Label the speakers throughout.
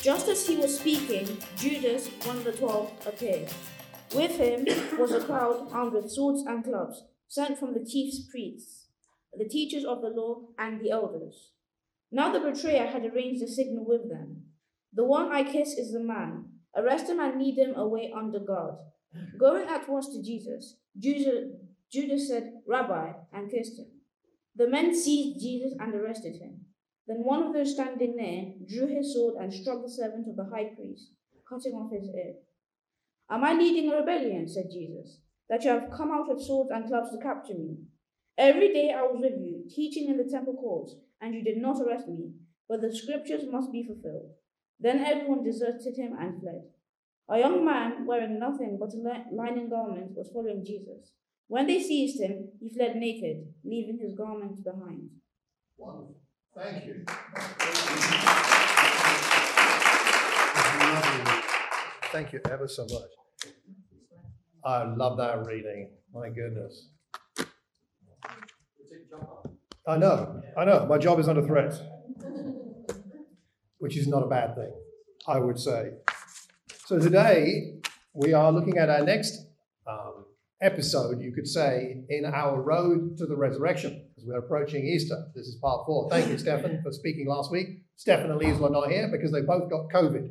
Speaker 1: Just as he was speaking, Judas, one of the twelve, appeared. With him was a crowd armed with swords and clubs, sent from the chief priests, the teachers of the law, and the elders. Now the betrayer had arranged a signal with them. The one I kiss is the man. Arrest him and lead him away under guard. Going at once to Jesus, Judas said, Rabbi, and kissed him. The men seized Jesus and arrested him. Then one of those standing near drew his sword and struck the servant of the high priest, cutting off his ear. Am I leading a rebellion, said Jesus, that you have come out with swords and clubs to capture me? Every day I was with you, teaching in the temple courts, and you did not arrest me, but the scriptures must be fulfilled. Then everyone deserted him and fled. A young man wearing nothing but a linen garment was following Jesus. When they seized him, he fled naked, leaving his garment behind.
Speaker 2: Wonderful. Thank you. Thank you ever so much. I love that reading. My goodness. I know, I know. My job is under threat, which is not a bad thing, I would say. So today we are looking at our next um, episode, you could say, in our road to the resurrection, as we're approaching Easter. This is part four. Thank you, Stefan, for speaking last week. Stefan and Liesl are not here because they both got COVID.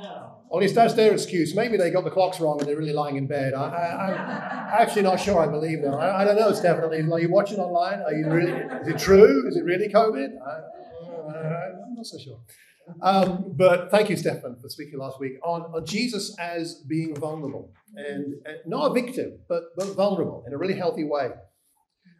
Speaker 2: No. At least that's their excuse. Maybe they got the clocks wrong and they're really lying in bed. I, am actually not sure I believe them. I, I don't know, Stefan and Liesl. Are you watching online? Are you really? Is it true? Is it really COVID? I, I'm not so sure. Um, but thank you, Stefan, for speaking last week on, on Jesus as being vulnerable and, and, not a victim, but, but vulnerable in a really healthy way.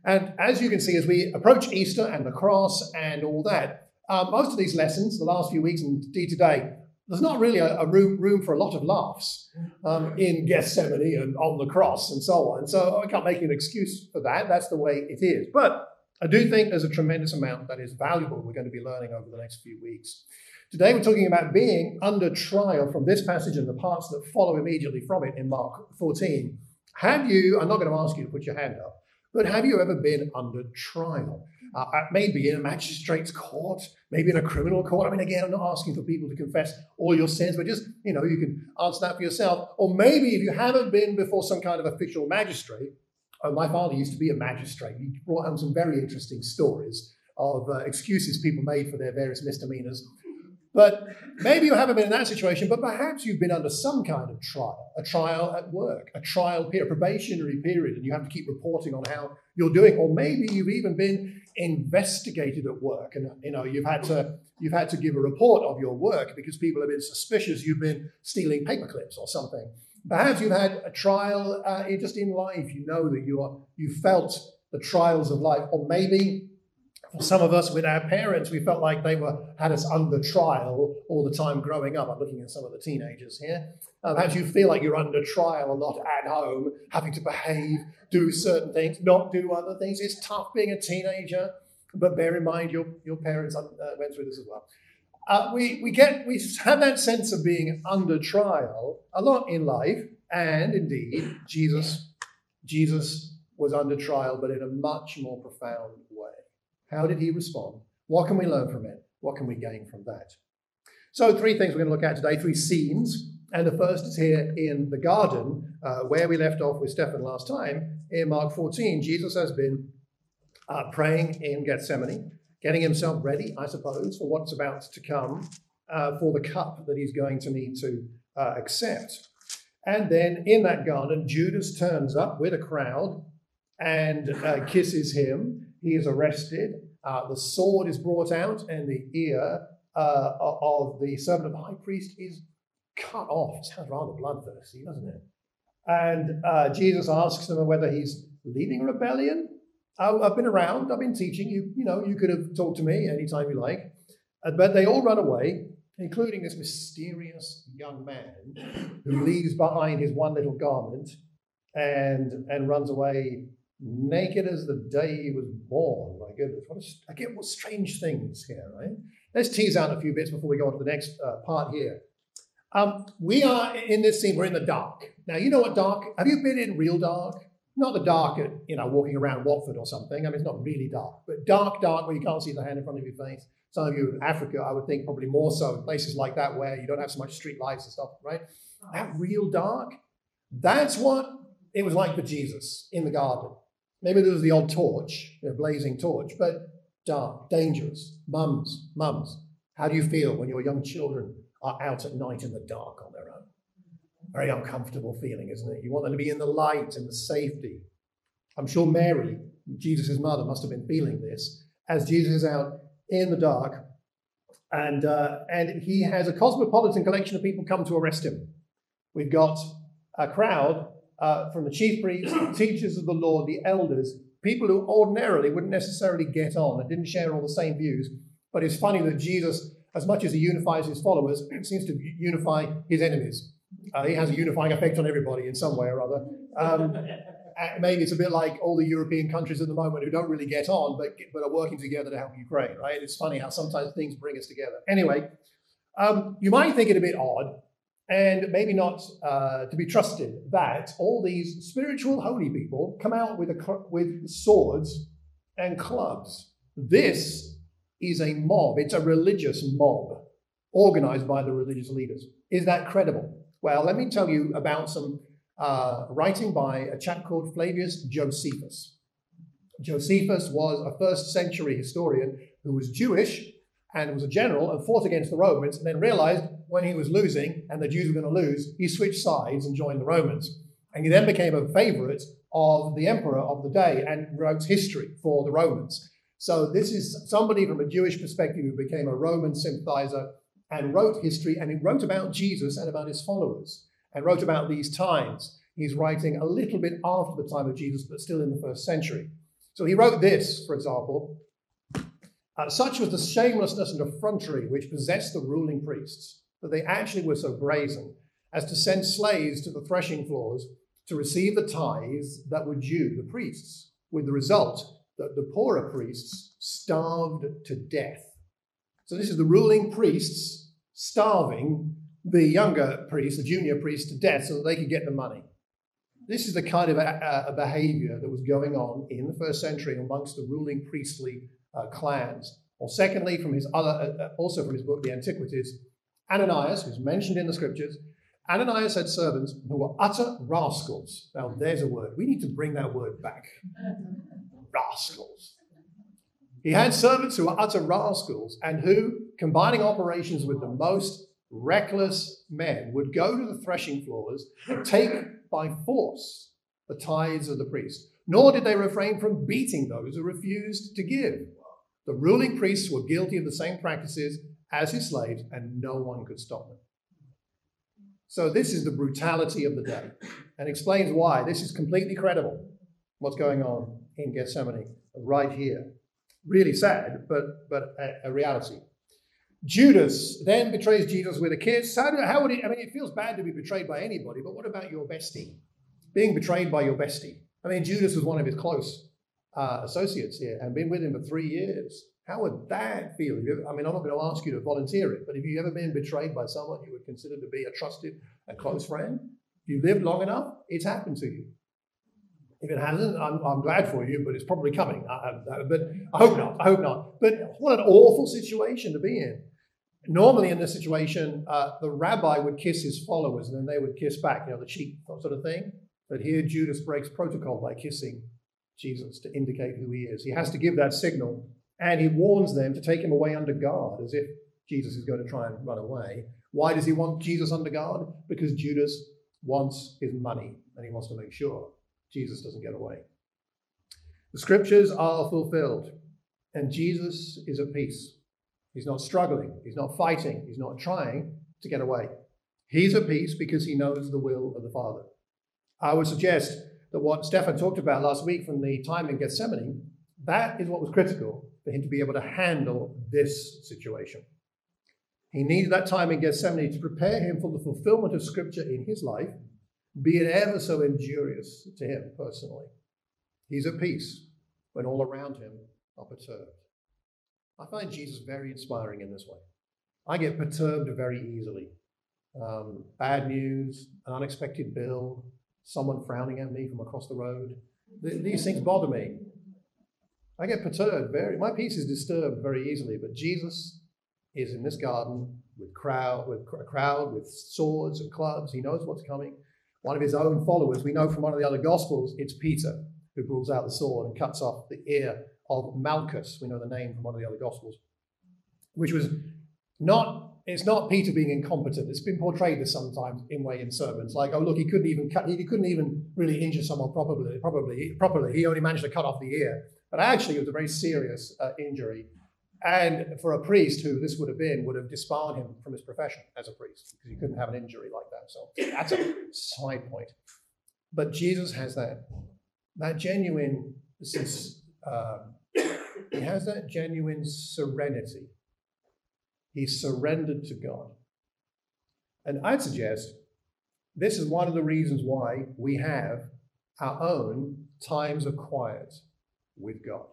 Speaker 2: And as you can see, as we approach Easter and the cross and all that, uh, most of these lessons, the last few weeks and indeed today, there's not really a, a room, room, for a lot of laughs um, in Gethsemane and on the cross and so on. So I can't make an excuse for that. That's the way it is. But I do think there's a tremendous amount that is valuable we're going to be learning over the next few weeks. Today we're talking about being under trial from this passage and the parts that follow immediately from it in Mark 14. Have you, I'm not going to ask you to put your hand up, but have you ever been under trial? Uh, uh, maybe in a magistrate's court, maybe in a criminal court. I mean, again, I'm not asking for people to confess all your sins, but just, you know, you can answer that for yourself. Or maybe if you haven't been before some kind of official magistrate, uh, my father used to be a magistrate. He brought home some very interesting stories of uh, excuses people made for their various misdemeanors. But maybe you haven't been in that situation, but perhaps you've been under some kind of trial, a trial at work, a trial period, a probationary period, and you have to keep reporting on how you're doing. Or maybe you've even been investigated at work, and you know you've had to you've had to give a report of your work because people have been suspicious you've been stealing paper clips or something. Perhaps you've had a trial uh, just in life. You know that you are you felt the trials of life, or maybe for some of us with our parents, we felt like they were had us under trial all the time growing up. I'm looking at some of the teenagers here. Um, perhaps you feel like you're under trial and not at home, having to behave, do certain things, not do other things. It's tough being a teenager, but bear in mind your, your parents uh, went through this as well. Uh, we, we get we have that sense of being under trial a lot in life, and indeed Jesus Jesus was under trial, but in a much more profound how did he respond? What can we learn from it? What can we gain from that? So, three things we're going to look at today, three scenes. And the first is here in the garden, uh, where we left off with Stephen last time. In Mark 14, Jesus has been uh, praying in Gethsemane, getting himself ready, I suppose, for what's about to come, uh, for the cup that he's going to need to uh, accept. And then in that garden, Judas turns up with a crowd and uh, kisses him he is arrested. Uh, the sword is brought out, and the ear uh, of the servant of the high priest is cut off. It sounds rather bloodthirsty, doesn't it? And uh, Jesus asks them whether he's leading rebellion. I've been around, I've been teaching. You, you know, you could have talked to me anytime you like. Uh, but they all run away, including this mysterious young man who leaves behind his one little garment and, and runs away naked as the day he was born. My goodness, what a, again, what strange things here, right? Let's tease out a few bits before we go on to the next uh, part here. Um, we are in this scene, we're in the dark. Now, you know what dark, have you been in real dark? Not the dark at, you know, walking around Watford or something. I mean, it's not really dark, but dark, dark where you can't see the hand in front of your face. Some of you in Africa, I would think probably more so in places like that where you don't have so much street lights and stuff, right? That real dark, that's what it was like for Jesus in the garden. Maybe there was the odd torch, a blazing torch, but dark, dangerous. Mums, mums, how do you feel when your young children are out at night in the dark on their own? Very uncomfortable feeling, isn't it? You want them to be in the light and the safety. I'm sure Mary, Jesus' mother, must have been feeling this as Jesus is out in the dark, and uh, and he has a cosmopolitan collection of people come to arrest him. We've got a crowd uh, from the chief priests, teachers of the law, the elders, people who ordinarily wouldn't necessarily get on and didn't share all the same views. But it's funny that Jesus, as much as he unifies his followers, seems to unify his enemies. Uh, he has a unifying effect on everybody in some way or other. Um, maybe it's a bit like all the European countries at the moment who don't really get on, but, but are working together to help Ukraine, right? It's funny how sometimes things bring us together. Anyway, um, you might think it a bit odd and maybe not uh, to be trusted that all these spiritual holy people come out with, a, with swords and clubs. This is a mob, it's a religious mob organized by the religious leaders. Is that credible? Well, let me tell you about some uh, writing by a chap called Flavius Josephus. Josephus was a first century historian who was Jewish and was a general and fought against the Romans and then realized when he was losing and the Jews were going to lose, he switched sides and joined the Romans. And he then became a favorite of the emperor of the day and wrote history for the Romans. So this is somebody from a Jewish perspective who became a Roman sympathizer and wrote history and he wrote about Jesus and about his followers and wrote about these times. He's writing a little bit after the time of Jesus, but still in the first century. So he wrote this, for example. Uh, such was the shamelessness and effrontery which possessed the ruling priests, that they actually were so brazen as to send slaves to the threshing floors to receive the tithes that were due the priests, with the result that the poorer priests starved to death. So this is the ruling priests starving the younger priests, the junior priests, to death so that they could get the money. This is the kind of a, a behavior that was going on in the first century amongst the ruling priestly uh, clans. Or secondly, from his other, uh, uh, also from his book, The Antiquities, Ananias, who's mentioned in the scriptures, Ananias had servants who were utter rascals. Now, there's a word. We need to bring that word back. rascals. He had servants who were utter rascals and who, combining operations with the most reckless men, would go to the threshing floors, take by force the tithes of the priest. Nor did they refrain from beating those who refused to give. The ruling priests were guilty of the same practices as his slaves, and no one could stop them. So, this is the brutality of the day and explains why this is completely credible, what's going on in Gethsemane right here. Really sad, but, but a, a reality. Judas then betrays Jesus with a kiss. How, do, how would it, I mean, it feels bad to be betrayed by anybody, but what about your bestie? Being betrayed by your bestie. I mean, Judas was one of his close uh, associates here and been with him for three years. How would that feel? I mean, I'm not going to ask you to volunteer it, but have you ever been betrayed by someone you would consider to be a trusted and close friend? If you lived long enough, it's happened to you. If it hasn't, I'm, I'm glad for you, but it's probably coming. I, I, but I hope not. I hope not. But what an awful situation to be in. Normally, in this situation, uh, the rabbi would kiss his followers and then they would kiss back, you know, the cheek sort of thing. But here, Judas breaks protocol by kissing Jesus to indicate who he is. He has to give that signal and he warns them to take him away under guard as if Jesus is going to try and run away. Why does he want Jesus under guard? Because Judas wants his money and he wants to make sure Jesus doesn't get away. The scriptures are fulfilled, and Jesus is at peace. He's not struggling, he's not fighting, he's not trying to get away. He's at peace because he knows the will of the Father. I would suggest that what Stefan talked about last week from the time in Gethsemane, that is what was critical for him to be able to handle this situation. He needed that time in Gethsemane to prepare him for the fulfillment of Scripture in his life be it ever so injurious to him personally. He's at peace when all around him are perturbed. I find Jesus very inspiring in this way. I get perturbed very easily. Um, bad news, an unexpected bill, someone frowning at me from across the road, Th- these things bother me. I get perturbed very. My peace is disturbed very easily. But Jesus is in this garden with crowd, with a crowd, with swords and clubs. He knows what's coming. One of his own followers, we know from one of the other gospels, it's Peter who pulls out the sword and cuts off the ear of Malchus. We know the name from one of the other gospels, which was not. It's not Peter being incompetent. It's been portrayed as sometimes in way in sermons, like, oh look, he couldn't even cut, he couldn't even really injure someone properly. Probably, properly, he only managed to cut off the ear. But actually, it was a very serious uh, injury. And for a priest who this would have been, would have disbarred him from his profession as a priest because he couldn't have an injury like that. So that's a side point. But Jesus has that, that genuine, uh, he has that genuine serenity. He's surrendered to God. And I'd suggest this is one of the reasons why we have our own times of quiet with God.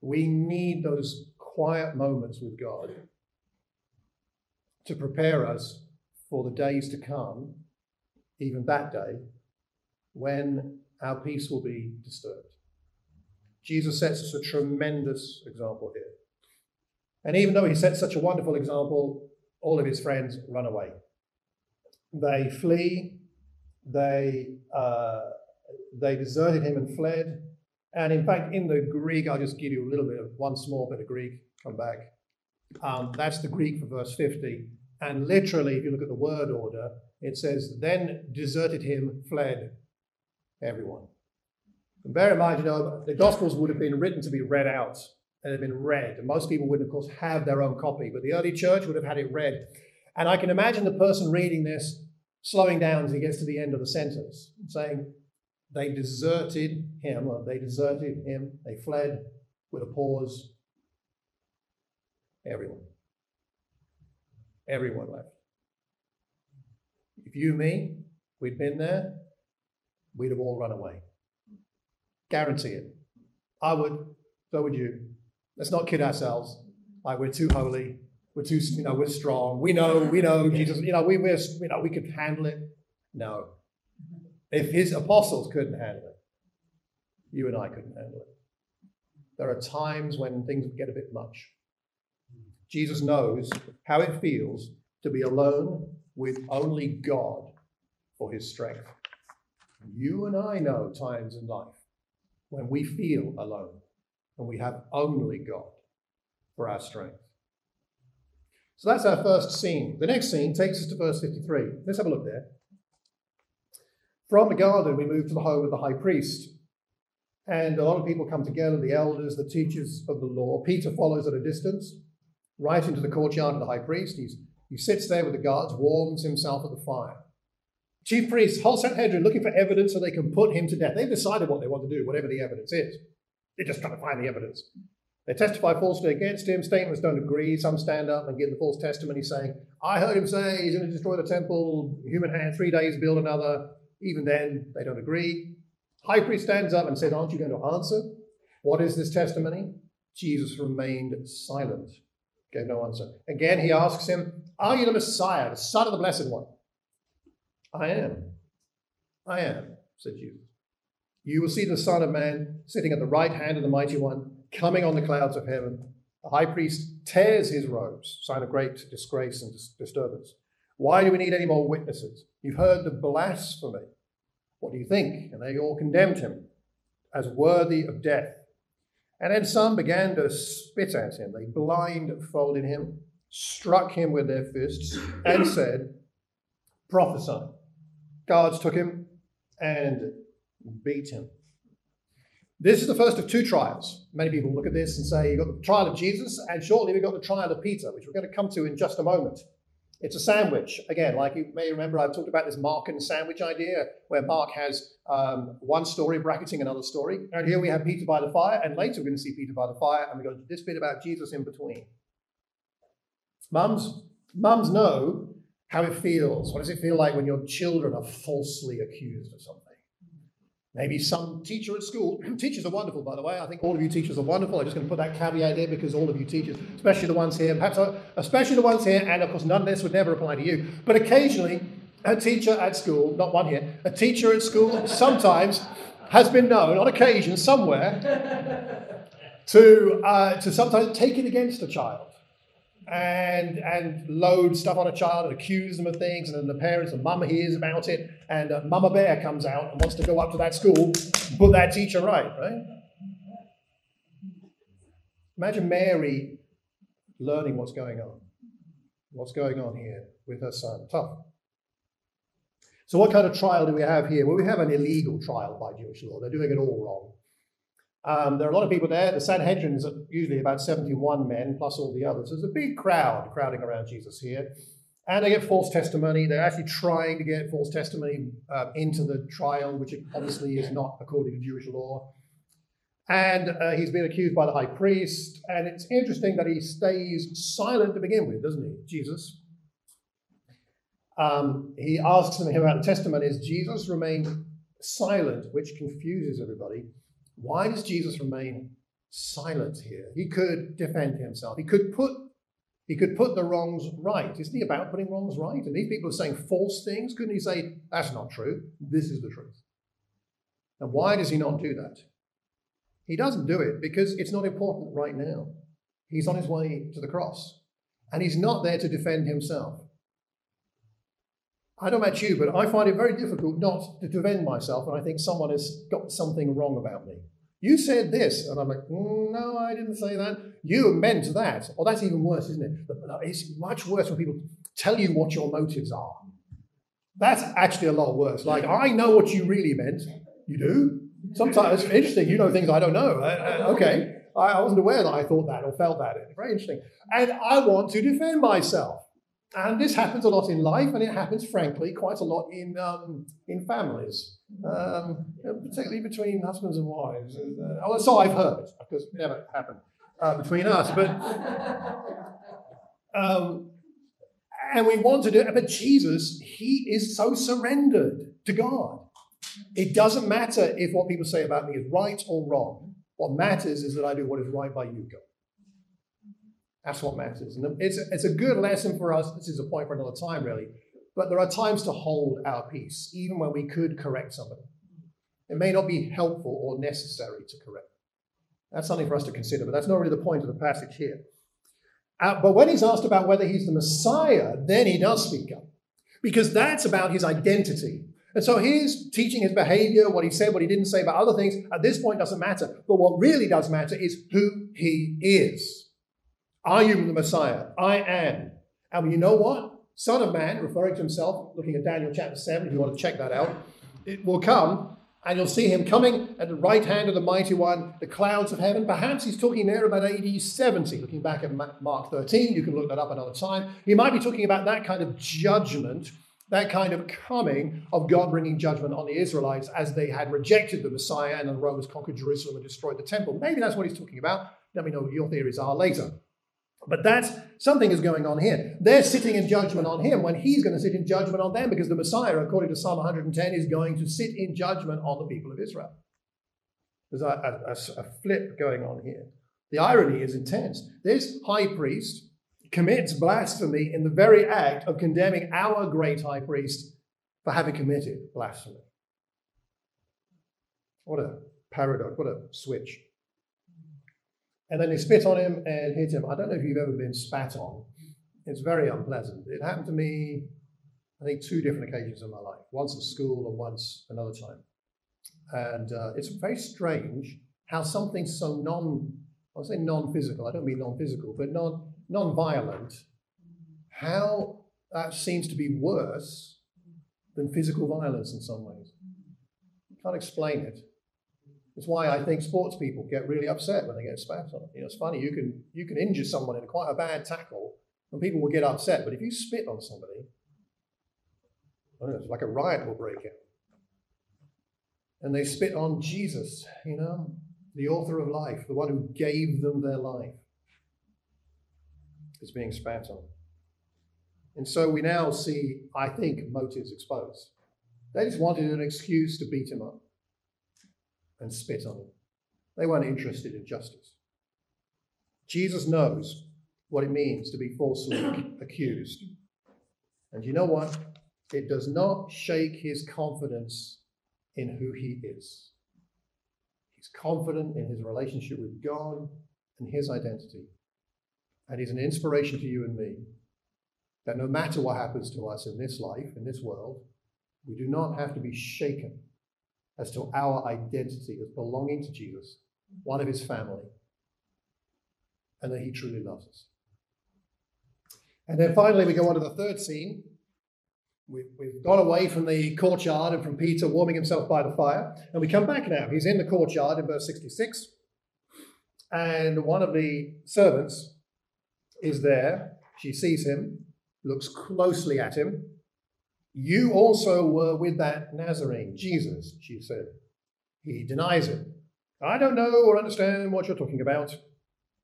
Speaker 2: We need those quiet moments with God to prepare us for the days to come, even that day, when our peace will be disturbed. Jesus sets us a tremendous example here. And even though he sets such a wonderful example, all of his friends run away. They flee, they, uh, they deserted him and fled. And in fact, in the Greek, I'll just give you a little bit of one small bit of Greek, come back. Um, that's the Greek for verse 50. And literally, if you look at the word order, it says, Then deserted him, fled everyone. And bear in mind, you know, the Gospels would have been written to be read out and have been read. And most people would, of course, have their own copy, but the early church would have had it read. And I can imagine the person reading this slowing down as he gets to the end of the sentence, saying, they deserted him, or they deserted him, they fled with a pause. Everyone. Everyone left. If you me, we'd been there, we'd have all run away. Guarantee it. I would, so would you. Let's not kid ourselves. Like we're too holy, we're too, you know, we're strong. We know, we know Jesus, you know, we, we're, you know, we could handle it. No, if his apostles couldn't handle it, you and I couldn't handle it. There are times when things get a bit much. Jesus knows how it feels to be alone with only God for his strength. You and I know times in life when we feel alone and we have only God for our strength. So that's our first scene. The next scene takes us to verse 53. Let's have a look there. From the garden, we move to the home of the high priest. And a lot of people come together the elders, the teachers of the law. Peter follows at a distance, right into the courtyard of the high priest. He's, he sits there with the guards, warms himself at the fire. Chief priests, whole Sanhedrin, looking for evidence so they can put him to death. They've decided what they want to do, whatever the evidence is. They're just trying to find the evidence. They testify falsely against him. Statements don't agree. Some stand up and give the false testimony saying, I heard him say he's going to destroy the temple, human hand, three days, build another. Even then, they don't agree. High priest stands up and said, Aren't you going to answer? What is this testimony? Jesus remained silent, gave no answer. Again, he asks him, Are you the Messiah, the Son of the Blessed One? I am. I am, said Jesus. You will see the Son of Man sitting at the right hand of the Mighty One, coming on the clouds of heaven. The high priest tears his robes, sign of great disgrace and disturbance. Why do we need any more witnesses? You've heard the blasphemy. What do you think? And they all condemned him as worthy of death. And then some began to spit at him. They blindfolded him, struck him with their fists, and said, Prophesy. Guards took him and beat him. This is the first of two trials. Many people look at this and say, You've got the trial of Jesus, and shortly we've got the trial of Peter, which we're going to come to in just a moment. It's a sandwich. Again, like you may remember, I've talked about this Markan sandwich idea, where Mark has um, one story bracketing another story. And here we have Peter by the fire, and later we're going to see Peter by the fire, and we've got this bit about Jesus in between. Mums, mums know how it feels. What does it feel like when your children are falsely accused of something? Maybe some teacher at school. teachers are wonderful, by the way. I think all of you teachers are wonderful. I'm just going to put that caveat there because all of you teachers, especially the ones here, perhaps especially the ones here, and of course none of this would never apply to you. But occasionally, a teacher at school, not one here, a teacher at school sometimes has been known on occasion somewhere to, uh, to sometimes take it against a child and and load stuff on a child and accuse them of things, and then the parents and mama hears about it, and uh, Mama Bear comes out and wants to go up to that school, put that teacher right, right? Imagine Mary learning what's going on, what's going on here with her son. Tough. So, what kind of trial do we have here? Well, we have an illegal trial by Jewish law. They're doing it all wrong. Um, there are a lot of people there. The Sanhedrin is usually about 71 men plus all the others. There's a big crowd crowding around Jesus here. And they get false testimony. They're actually trying to get false testimony uh, into the trial, which obviously is not according to Jewish law. And uh, he's been accused by the high priest. And it's interesting that he stays silent to begin with, doesn't he, Jesus? Um, he asks them about the testimonies. Jesus remained silent, which confuses everybody. Why does Jesus remain silent here? He could defend himself. He could put he could put the wrongs right. Isn't he about putting wrongs right? And these people are saying false things. Couldn't he say, that's not true? This is the truth. And why does he not do that? He doesn't do it because it's not important right now. He's on his way to the cross. And he's not there to defend himself. I don't know about you, but I find it very difficult not to defend myself when I think someone has got something wrong about me. You said this, and I'm like, mm, no, I didn't say that. You meant that. Or that's even worse, isn't it? It's much worse when people tell you what your motives are. That's actually a lot worse. Like, I know what you really meant. You do? Sometimes it's interesting. You know things I don't know. Uh, okay. I wasn't aware that I thought that or felt that. It's very interesting. And I want to defend myself. And this happens a lot in life, and it happens, frankly, quite a lot in, um, in families, um, particularly between husbands and wives. Uh, oh, so I've heard, because it never happened uh, between us. But um, and we want to do it, but Jesus, he is so surrendered to God. It doesn't matter if what people say about me is right or wrong. What matters is that I do what is right by you, God. That's what matters. And it's, it's a good lesson for us. This is a point for another time, really. But there are times to hold our peace, even when we could correct somebody. It may not be helpful or necessary to correct. That's something for us to consider, but that's not really the point of the passage here. Uh, but when he's asked about whether he's the Messiah, then he does speak up, because that's about his identity. And so his teaching, his behavior, what he said, what he didn't say about other things, at this point doesn't matter. But what really does matter is who he is. Are you the Messiah? I am. And you know what? Son of Man, referring to himself, looking at Daniel chapter 7, if you want to check that out, it will come and you'll see him coming at the right hand of the mighty one, the clouds of heaven. Perhaps he's talking there about AD 70, looking back at Mark 13. You can look that up another time. He might be talking about that kind of judgment, that kind of coming of God bringing judgment on the Israelites as they had rejected the Messiah and the Romans conquered Jerusalem and destroyed the temple. Maybe that's what he's talking about. Let me know what your theories are later. But that's something is going on here. They're sitting in judgment on him when he's going to sit in judgment on them because the Messiah, according to Psalm 110, is going to sit in judgment on the people of Israel. There's a, a, a flip going on here. The irony is intense. This high priest commits blasphemy in the very act of condemning our great high priest for having committed blasphemy. What a paradox, what a switch. And then they spit on him and hit him. I don't know if you've ever been spat on. It's very unpleasant. It happened to me, I think, two different occasions in my life once at school and once another time. And uh, it's very strange how something so non, I'll say non physical, I don't mean non physical, but non violent, how that seems to be worse than physical violence in some ways. Can't explain it. It's why I think sports people get really upset when they get spat on. You know, it's funny, you can you can injure someone in quite a bad tackle, and people will get upset. But if you spit on somebody, I don't know, it's like a riot will break out. And they spit on Jesus, you know, the author of life, the one who gave them their life, is being spat on. And so we now see, I think, motives exposed. They just wanted an excuse to beat him up and spit on him. They weren't interested in justice. Jesus knows what it means to be falsely accused. And you know what? It does not shake his confidence in who he is. He's confident in his relationship with God and his identity. And he's an inspiration to you and me that no matter what happens to us in this life, in this world, we do not have to be shaken as to our identity as belonging to Jesus, one of his family, and that he truly loves us. And then finally, we go on to the third scene. We've, we've gone away from the courtyard and from Peter warming himself by the fire, and we come back now. He's in the courtyard in verse 66, and one of the servants is there. She sees him, looks closely at him. You also were with that Nazarene, Jesus, she said. He denies it. I don't know or understand what you're talking about.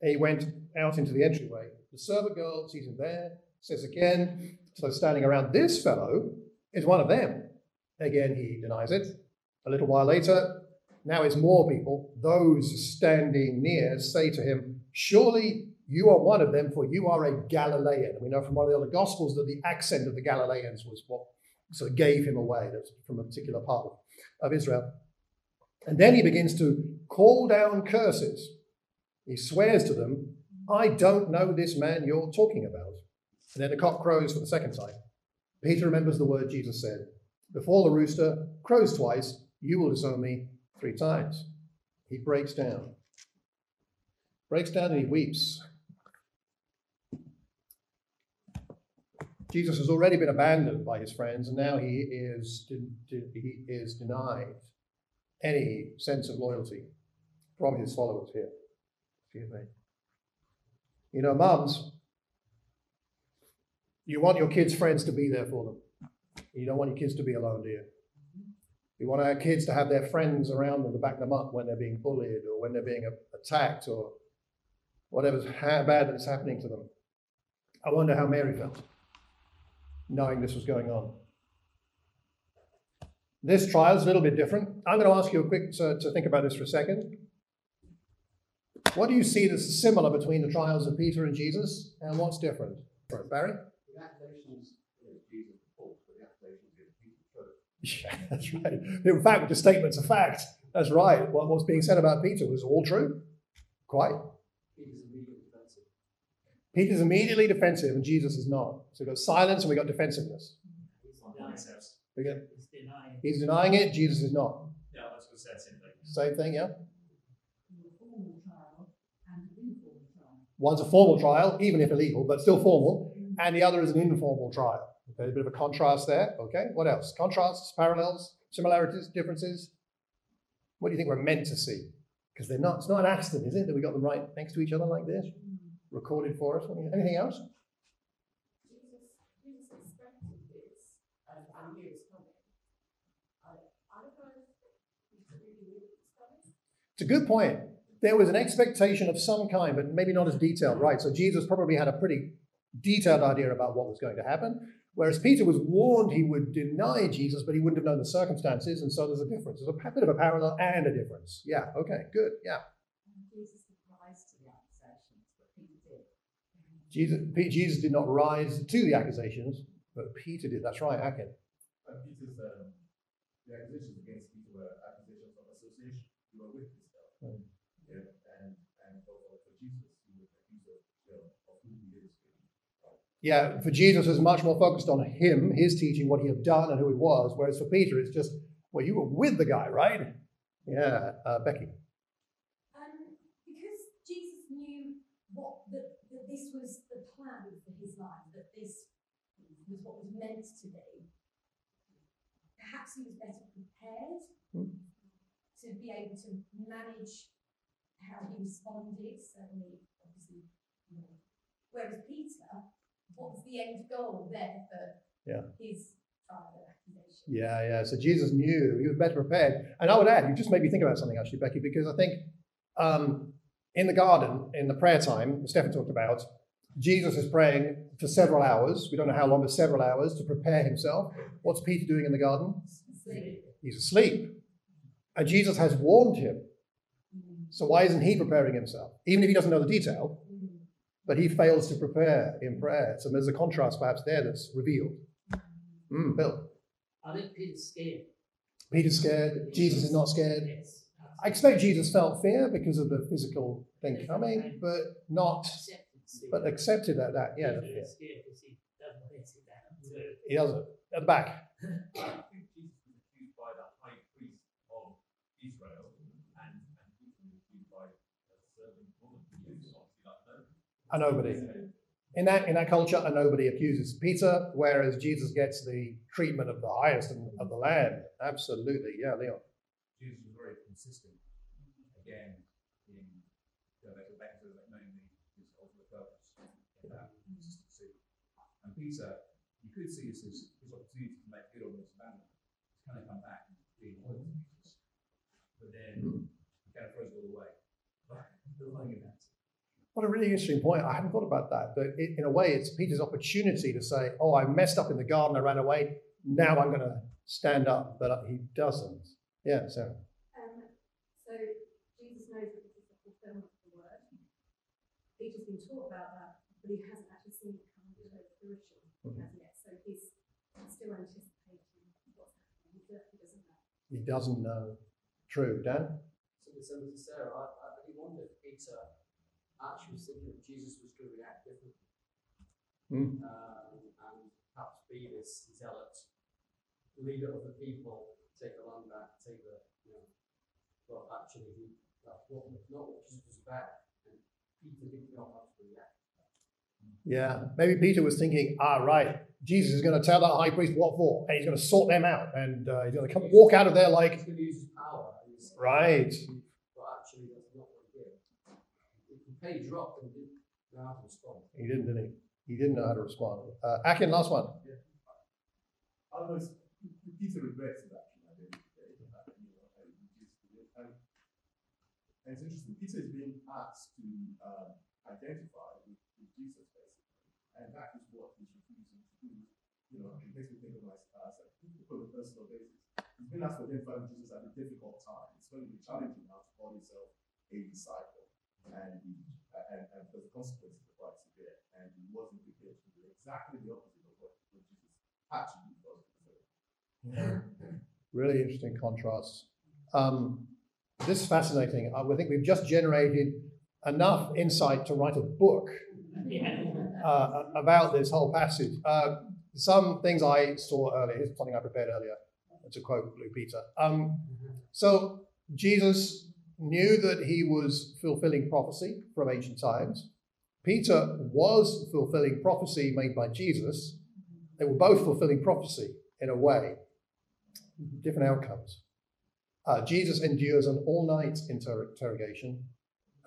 Speaker 2: He went out into the entryway. The servant girl sees him there, says again, so standing around this fellow is one of them. Again, he denies it. A little while later, now it's more people. Those standing near say to him, Surely you are one of them, for you are a Galilean. We know from one of the other Gospels that the accent of the Galileans was what sort of gave him away. From a particular part of Israel. And then he begins to call down curses. He swears to them, I don't know this man you're talking about. And then the cock crows for the second time. Peter remembers the word Jesus said Before the rooster crows twice, you will disown me three times. He breaks down. Breaks down and he weeps. Jesus has already been abandoned by his friends, and now he is, he is denied any sense of loyalty from his followers here. Excuse me. You know, mums, you want your kids' friends to be there for them. You don't want your kids to be alone, do you? You want our kids to have their friends around them to back them up when they're being bullied or when they're being attacked or whatever's bad that's happening to them. I wonder how Mary felt knowing this was going on. This trial is a little bit different. I'm going to ask you a quick to, to think about this for a second. What do you see that's similar between the trials of Peter and Jesus, and what's different? Barry? The accusations Jesus false, but the accusations Peter Yeah, that's right. In fact, the statement's a fact. That's right. What was being said about Peter was all true. Quite. Peter's immediately defensive, and Jesus is not. So we've got silence and we've got defensiveness. He's denying. It, Jesus is not.
Speaker 3: Yeah, that's. Same thing,
Speaker 2: yeah? One's a formal trial, even if illegal, but still formal, and the other is an informal trial. Okay, a bit of a contrast there. Okay, what else? Contrasts, parallels, similarities, differences. What do you think we're meant to see? Because they're not. It's not an accident, is it, that we got them right next to each other like this? Recorded for us. Anything else? It's a good point. There was an expectation of some kind, but maybe not as detailed, right? So Jesus probably had a pretty detailed idea about what was going to happen. Whereas Peter was warned he would deny Jesus, but he wouldn't have known the circumstances, and so there's a difference. There's a bit of a parallel and a difference. Yeah, okay, good, yeah. Jesus, Jesus did not rise to the accusations, but Peter did. That's right, Akin.
Speaker 4: And Peter's, um, the accusations against Peter were accusations of association. You were with this guy. Mm. Yeah, and, and for, for Jesus, he was accused of, you know, of who he is.
Speaker 2: Yeah, for Jesus, it's much more focused on him, his teaching, what he had done, and who he was. Whereas for Peter, it's just, well, you were with the guy, right? Yeah, uh, Becky.
Speaker 5: this was the plan for his life, that this was what was meant to be, perhaps he was better prepared mm. to be able to manage how he responded, certainly, obviously. You know. Whereas Peter, what's the end goal there for yeah. his?
Speaker 2: Yeah, yeah. So Jesus knew he was better prepared. And I would add, you just made me think about something actually, Becky, because I think um, in the garden, in the prayer time, Stephen talked about, Jesus is praying for several hours. We don't know how long, but several hours to prepare himself. What's Peter doing in the garden?
Speaker 5: Sleep.
Speaker 2: He's asleep. And Jesus has warned him. So why isn't he preparing himself? Even if he doesn't know the detail, but he fails to prepare in prayer. So there's a contrast perhaps there that's revealed. Mm, Bill.
Speaker 6: I think Peter's scared.
Speaker 2: Peter's scared. Jesus is not scared. I expect Jesus felt fear because of the physical thing coming, but not, but accepted at that yeah. He doesn't. At the back.
Speaker 4: A
Speaker 2: nobody. In that, in that culture, a nobody accuses Peter, whereas Jesus gets the treatment of the highest of the land. Absolutely. Yeah, Leon.
Speaker 4: Jesus was very consistent, again, in you know, back to knowing his ultimate purpose, and that consistency. And Peter, you could see this as his opportunity to make good on this abandonment. He's kind of come back and being loyal to Jesus. But then he kind of throws it all away. Relying in.
Speaker 2: What a really interesting point. I hadn't thought about that. But it, in a way, it's Peter's opportunity to say, Oh, I messed up in the garden, I ran away. Now I'm going to stand up. But he doesn't. Yeah, Sarah.
Speaker 5: Um, so Jesus knows that this is the fulfillment of the word. Peter's been taught about that, but he hasn't actually seen it come to fruition as. So he's still anticipating what's happening. He doesn't know.
Speaker 2: He doesn't know. True. Dan?
Speaker 3: So the same as Sarah, I, I really wonder if Peter actually was thinking that Jesus was going to react differently.
Speaker 2: Hmm.
Speaker 3: Um, and perhaps be this zealot leader of the people, take the land back, take the, you know, well, actually, he, that's what, not what Jesus was about. And Peter didn't know how to react.
Speaker 2: Yeah. Maybe Peter was thinking, Ah, right. Jesus is going to tell that high priest what for, and he's going to sort them out, and uh, he's going to come walk out of there like,
Speaker 3: He's going to use his power. His,
Speaker 2: Right.
Speaker 3: But actually, that's not what he did. The penny dropped and didn't know how to respond.
Speaker 2: he didn't, he? He didn't know how to respond. Uh, Akin, last one.
Speaker 4: Almost, Peter regrets it actually at the end of the day. uh, you know, and he just- and- and it's interesting, Peter is being asked to um, identify with, with Jesus and that is what refusing to do. You know, it makes me think of myself as a on a personal basis. He's been asked to identify Jesus at a difficult time. It's going to be challenging now to call himself a disciple, and he, and, and the consequences are quite severe, and he wasn't prepared to do exactly the opposite of what, what Jesus actually was.
Speaker 2: Really interesting contrasts. Um, this is fascinating. I think we've just generated enough insight to write a book uh, about this whole passage. Uh, some things I saw earlier. Here's something I prepared earlier. To quote Blue Peter. Um, so Jesus knew that he was fulfilling prophecy from ancient times. Peter was fulfilling prophecy made by Jesus. They were both fulfilling prophecy in a way, different outcomes. Uh, Jesus endures an all night inter- interrogation.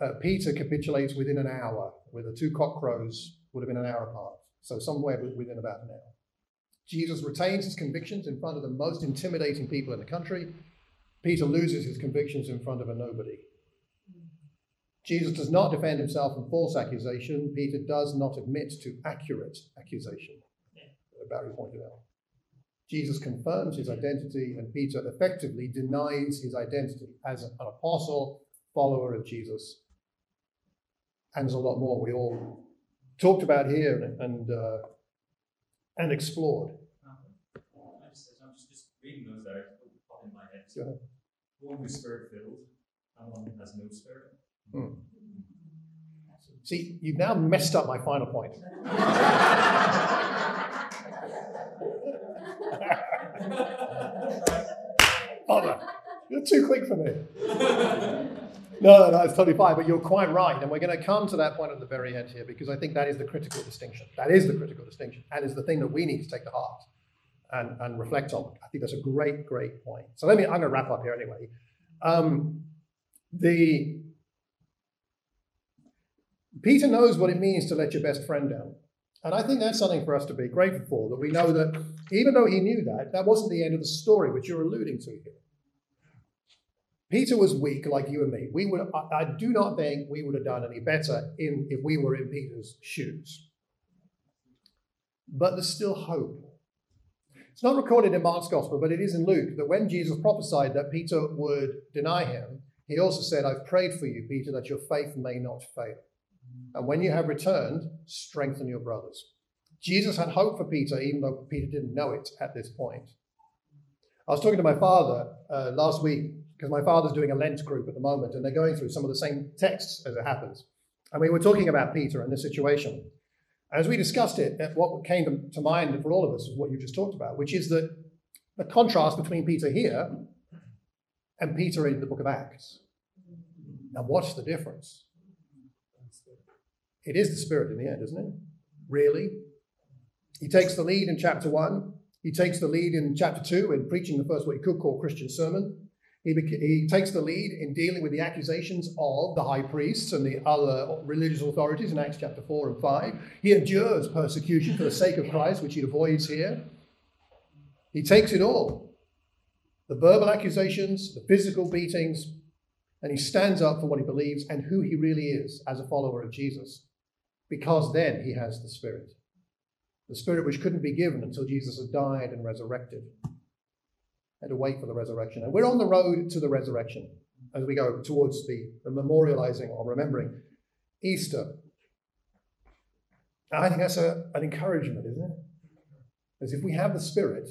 Speaker 2: Uh, Peter capitulates within an hour, where the two cock crows would have been an hour apart. So, somewhere within about an hour. Jesus retains his convictions in front of the most intimidating people in the country. Peter loses his convictions in front of a nobody. Jesus does not defend himself from false accusation. Peter does not admit to accurate accusation. Barry pointed out. Jesus confirms his identity, and Peter effectively denies his identity as an apostle, follower of Jesus. And there's a lot more we all talked about here and, and, uh, and explored.
Speaker 6: I just, I'm just, reading those it popped in my head.
Speaker 2: Ahead.
Speaker 6: One who's spirit filled, and one who has no spirit.
Speaker 2: Hmm. See, you've now messed up my final point. Bother. You're too quick for me. No, no, it's totally fine, but you're quite right. And we're going to come to that point at the very end here because I think that is the critical distinction. That is the critical distinction and is the thing that we need to take to heart and, and reflect on. I think that's a great, great point. So let me, I'm going to wrap up here anyway. Um, the Peter knows what it means to let your best friend down. And I think that's something for us to be grateful for, that we know that even though he knew that, that wasn't the end of the story, which you're alluding to here. Peter was weak like you and me. We would, I, I do not think we would have done any better in, if we were in Peter's shoes. But there's still hope. It's not recorded in Mark's gospel, but it is in Luke that when Jesus prophesied that Peter would deny him, he also said, I've prayed for you, Peter, that your faith may not fail. And when you have returned, strengthen your brothers. Jesus had hope for Peter, even though Peter didn't know it at this point. I was talking to my father uh, last week because my father's doing a Lent group at the moment, and they're going through some of the same texts as it happens. And we were talking about Peter and the situation. As we discussed it, what came to mind for all of us was what you just talked about, which is that the contrast between Peter here and Peter in the book of Acts. Now, what's the difference? It is the Spirit in the end, isn't it? Really? He takes the lead in chapter 1. He takes the lead in chapter 2 in preaching the first what you could call Christian sermon. He, he takes the lead in dealing with the accusations of the high priests and the other religious authorities in Acts chapter 4 and 5. He endures persecution for the sake of Christ, which he avoids here. He takes it all the verbal accusations, the physical beatings, and he stands up for what he believes and who he really is as a follower of Jesus, because then he has the Spirit. The Spirit which couldn't be given until Jesus had died and resurrected had to wait for the resurrection. And we're on the road to the resurrection as we go towards the, the memorializing or remembering Easter. I think that's a, an encouragement, isn't it? As if we have the Spirit,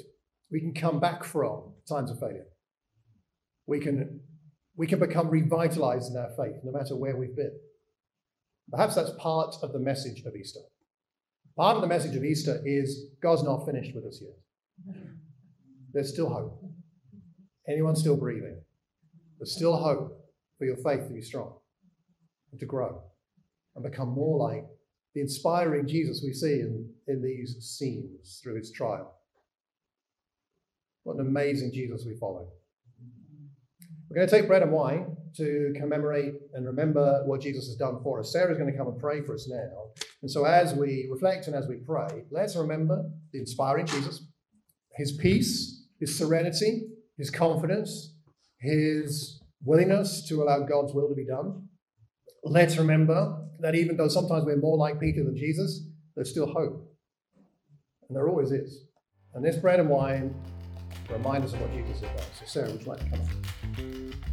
Speaker 2: we can come back from times of failure. We can, we can become revitalized in our faith, no matter where we've been. Perhaps that's part of the message of Easter. Part of the message of Easter is God's not finished with us yet. There's still hope. Anyone still breathing? There's still hope for your faith to be strong and to grow and become more like the inspiring Jesus we see in, in these scenes through his trial. What an amazing Jesus we follow. We're going to take bread and wine to commemorate and remember what Jesus has done for us. Sarah's going to come and pray for us now. And so, as we reflect and as we pray, let's remember the inspiring Jesus, his peace, his serenity, his confidence, his willingness to allow God's will to be done. Let's remember that even though sometimes we're more like Peter than Jesus, there's still hope. And there always is. And this bread and wine remind us of what Jesus has done. So, Sarah, would you like to come up?